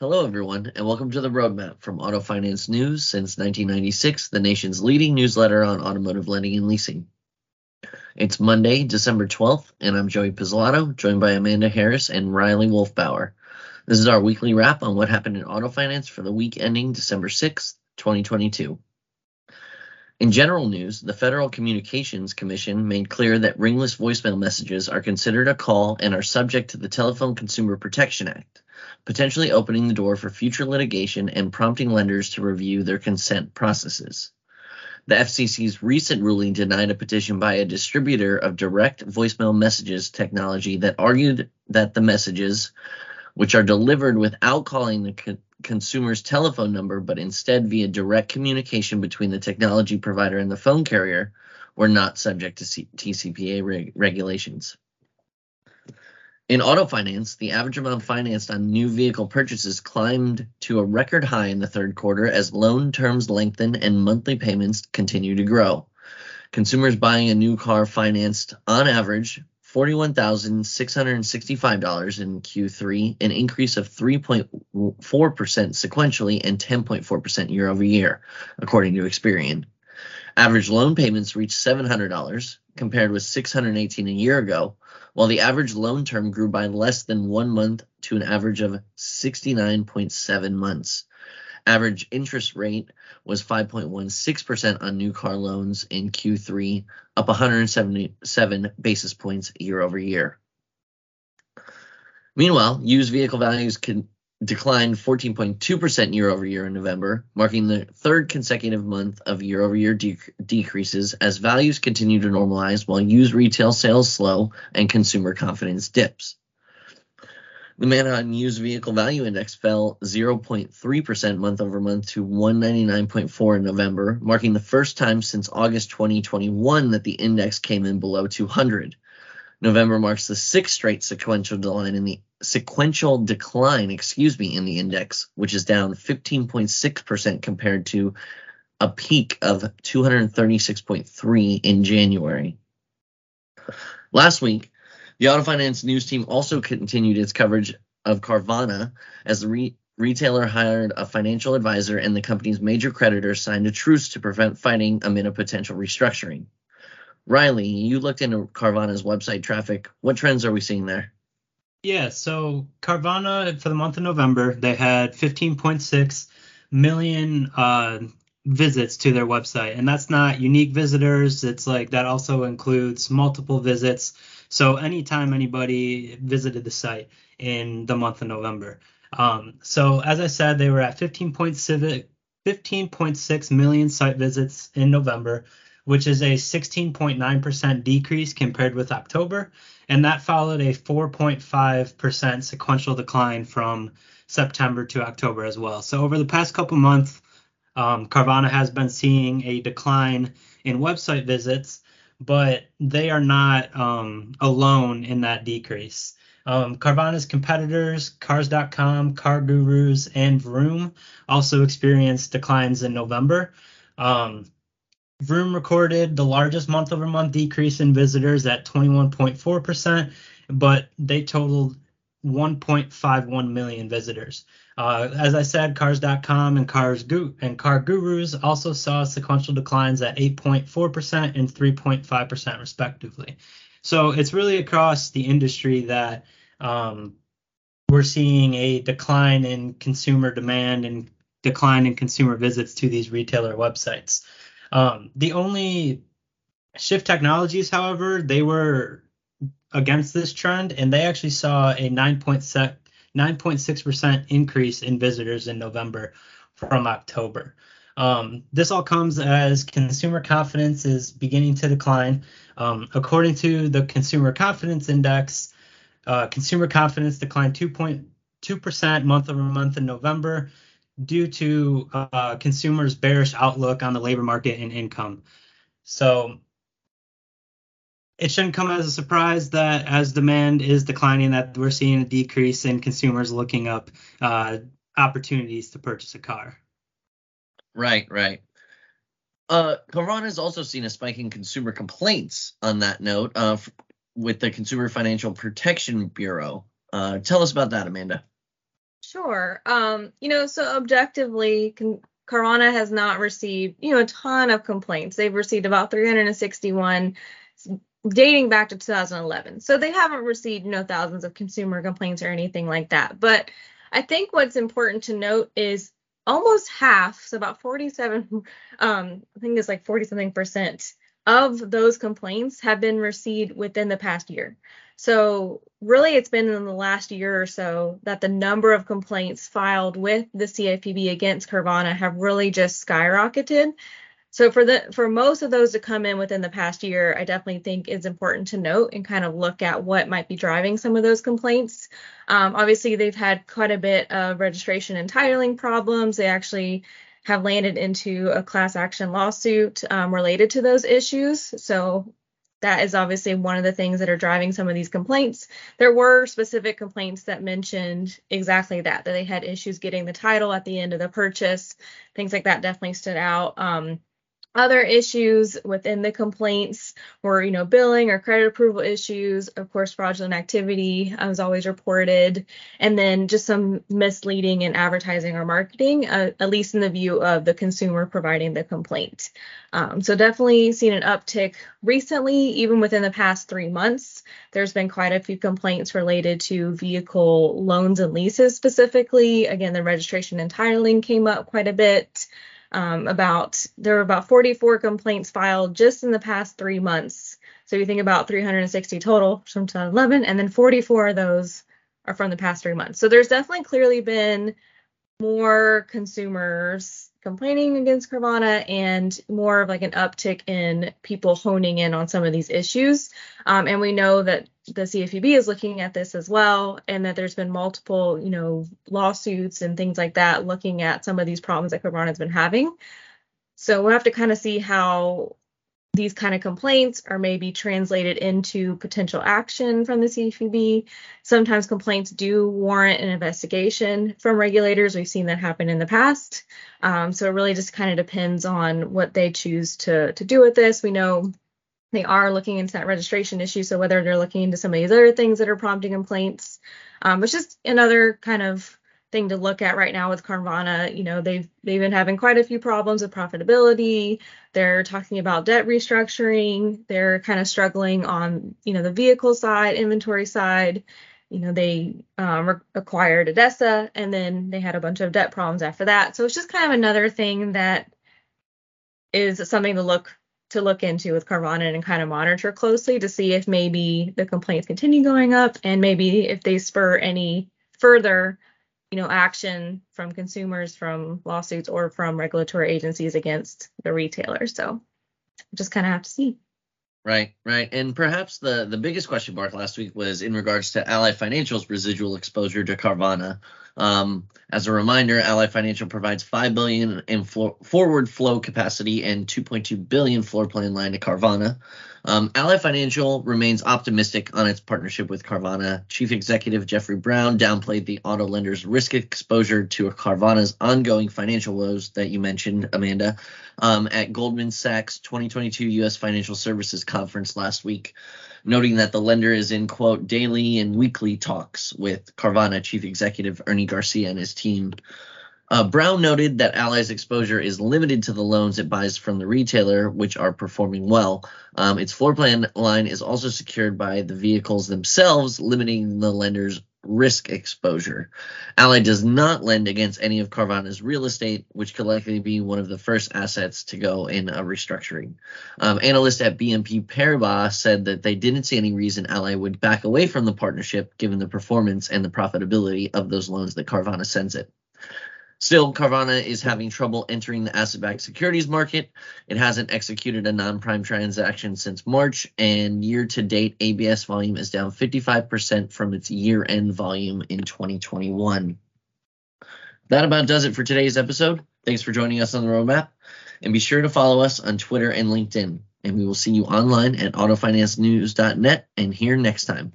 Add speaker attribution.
Speaker 1: Hello, everyone, and welcome to the Roadmap from Auto Finance News since 1996, the nation's leading newsletter on automotive lending and leasing. It's Monday, December 12th, and I'm Joey Pizzolato, joined by Amanda Harris and Riley Wolfbauer. This is our weekly wrap on what happened in auto finance for the week ending December 6th, 2022. In general news, the Federal Communications Commission made clear that ringless voicemail messages are considered a call and are subject to the Telephone Consumer Protection Act, potentially opening the door for future litigation and prompting lenders to review their consent processes. The FCC's recent ruling denied a petition by a distributor of direct voicemail messages technology that argued that the messages, which are delivered without calling the consumer's telephone number, but instead via direct communication between the technology provider and the phone carrier, were not subject to C- TCPA reg- regulations. In auto finance, the average amount financed on new vehicle purchases climbed to a record high in the third quarter as loan terms lengthen and monthly payments continue to grow. Consumers buying a new car financed on average $41,665 in Q3, an increase of 3.4% sequentially and 10.4% year over year, according to Experian. Average loan payments reached $700 compared with $618 a year ago, while the average loan term grew by less than one month to an average of 69.7 months. Average interest rate was 5.16% on new car loans in Q3, up 177 basis points year over year. Meanwhile, used vehicle values declined 14.2% year over year in November, marking the third consecutive month of year over year decreases as values continue to normalize while used retail sales slow and consumer confidence dips. The Manheim Used Vehicle Value Index fell 0.3% month over month to 199.4 in November, marking the first time since August 2021 that the index came in below 200. November marks the sixth straight sequential decline in the sequential decline, excuse me, in the index, which is down 15.6% compared to a peak of 236.3 in January. Last week, the Auto Finance News team also continued its coverage of Carvana as the re- retailer hired a financial advisor and the company's major creditors signed a truce to prevent fighting amid a potential restructuring. Riley, you looked into Carvana's website traffic. What trends are we seeing there?
Speaker 2: Yeah, so Carvana for the month of November, they had 15.6 million uh, visits to their website, and that's not unique visitors. It's like that also includes multiple visits so anytime anybody visited the site in the month of November. Um, so as I said, they were at 15.6 million site visits in November, which is a 16.9% decrease compared with October, and that followed a 4.5% sequential decline from September to October as well. So over the past couple months, um, Carvana has been seeing a decline in website visits but they are not um, alone in that decrease. Um, Carvana's competitors, Cars.com, CarGurus, and Vroom also experienced declines in November. Um, Vroom recorded the largest month over month decrease in visitors at 21.4%, but they totaled 1.51 million visitors. Uh, as I said, Cars.com and Cars and CarGurus also saw sequential declines at 8.4% and 3.5% respectively. So it's really across the industry that um, we're seeing a decline in consumer demand and decline in consumer visits to these retailer websites. Um, the only Shift Technologies, however, they were against this trend, and they actually saw a 9.6% increase in visitors in November from October. Um, this all comes as consumer confidence is beginning to decline. Um, according to the Consumer Confidence Index, uh, consumer confidence declined 2.2% month over month in November due to uh, consumers' bearish outlook on the labor market and income. So it shouldn't come as a surprise that as demand is declining, that we're seeing a decrease in consumers looking up uh, opportunities to purchase a car.
Speaker 1: Right, right. Uh, Carvana has also seen a spike in consumer complaints on that note uh, f- with the Consumer Financial Protection Bureau. Uh, tell us about that, Amanda.
Speaker 3: Sure. Um, you know, so objectively, con- Carvana has not received, you know, a ton of complaints. They've received about 361 dating back to 2011. So they haven't received, you know, thousands of consumer complaints or anything like that. But I think what's important to note is almost half, so about 47, um, I think it's like 40 something percent of those complaints have been received within the past year. So really it's been in the last year or so that the number of complaints filed with the CFPB against Carvana have really just skyrocketed. So for the for most of those to come in within the past year, I definitely think it's important to note and kind of look at what might be driving some of those complaints. Um, obviously, they've had quite a bit of registration and titling problems. They actually have landed into a class action lawsuit um, related to those issues. So that is obviously one of the things that are driving some of these complaints. There were specific complaints that mentioned exactly that, that they had issues getting the title at the end of the purchase. Things like that definitely stood out. Um, other issues within the complaints were, you know, billing or credit approval issues. Of course, fraudulent activity was always reported, and then just some misleading in advertising or marketing, uh, at least in the view of the consumer providing the complaint. Um, so definitely seen an uptick recently, even within the past three months. There's been quite a few complaints related to vehicle loans and leases specifically. Again, the registration and titling came up quite a bit um, about there were about 44 complaints filed just in the past three months. So you think about 360 total from 2011, and then 44 of those are from the past three months. So there's definitely clearly been more consumers complaining against Carvana and more of like an uptick in people honing in on some of these issues. Um, and we know that the CFPB is looking at this as well, and that there's been multiple, you know, lawsuits and things like that looking at some of these problems that Carvana has been having. So we'll have to kind of see how these kind of complaints are maybe translated into potential action from the CFPB. Sometimes complaints do warrant an investigation from regulators. We've seen that happen in the past. Um, so it really just kind of depends on what they choose to to do with this. We know they are looking into that registration issue. So whether they're looking into some of these other things that are prompting complaints, um, it's just another kind of thing to look at right now with Carvana. You know, they've they've been having quite a few problems with profitability. They're talking about debt restructuring. They're kind of struggling on you know the vehicle side, inventory side. You know, they um, acquired ADESA and then they had a bunch of debt problems after that. So it's just kind of another thing that is something to look to look into with Carvana and kind of monitor closely to see if maybe the complaints continue going up and maybe if they spur any further you know action from consumers from lawsuits or from regulatory agencies against the retailers so just kind of have to see
Speaker 1: Right, right. And perhaps the, the biggest question mark last week was in regards to Ally Financial's residual exposure to Carvana. Um, as a reminder, Ally Financial provides 5 billion in flo- forward flow capacity and 2.2 billion floor plan line to Carvana. Um, Ally Financial remains optimistic on its partnership with Carvana. Chief Executive Jeffrey Brown downplayed the auto lender's risk exposure to Carvana's ongoing financial woes that you mentioned, Amanda, um, at Goldman Sachs 2022 U.S. Financial Services Conference last week, noting that the lender is in, quote, daily and weekly talks with Carvana Chief Executive Ernie Garcia and his team. Uh, Brown noted that Ally's exposure is limited to the loans it buys from the retailer, which are performing well. Um, its floor plan line is also secured by the vehicles themselves, limiting the lender's risk exposure. Ally does not lend against any of Carvana's real estate, which could likely be one of the first assets to go in a restructuring. Um, analysts at BNP Paribas said that they didn't see any reason Ally would back away from the partnership given the performance and the profitability of those loans that Carvana sends it. Still, Carvana is having trouble entering the asset backed securities market. It hasn't executed a non prime transaction since March, and year to date, ABS volume is down 55% from its year end volume in 2021. That about does it for today's episode. Thanks for joining us on the roadmap, and be sure to follow us on Twitter and LinkedIn. And we will see you online at autofinancenews.net and here next time.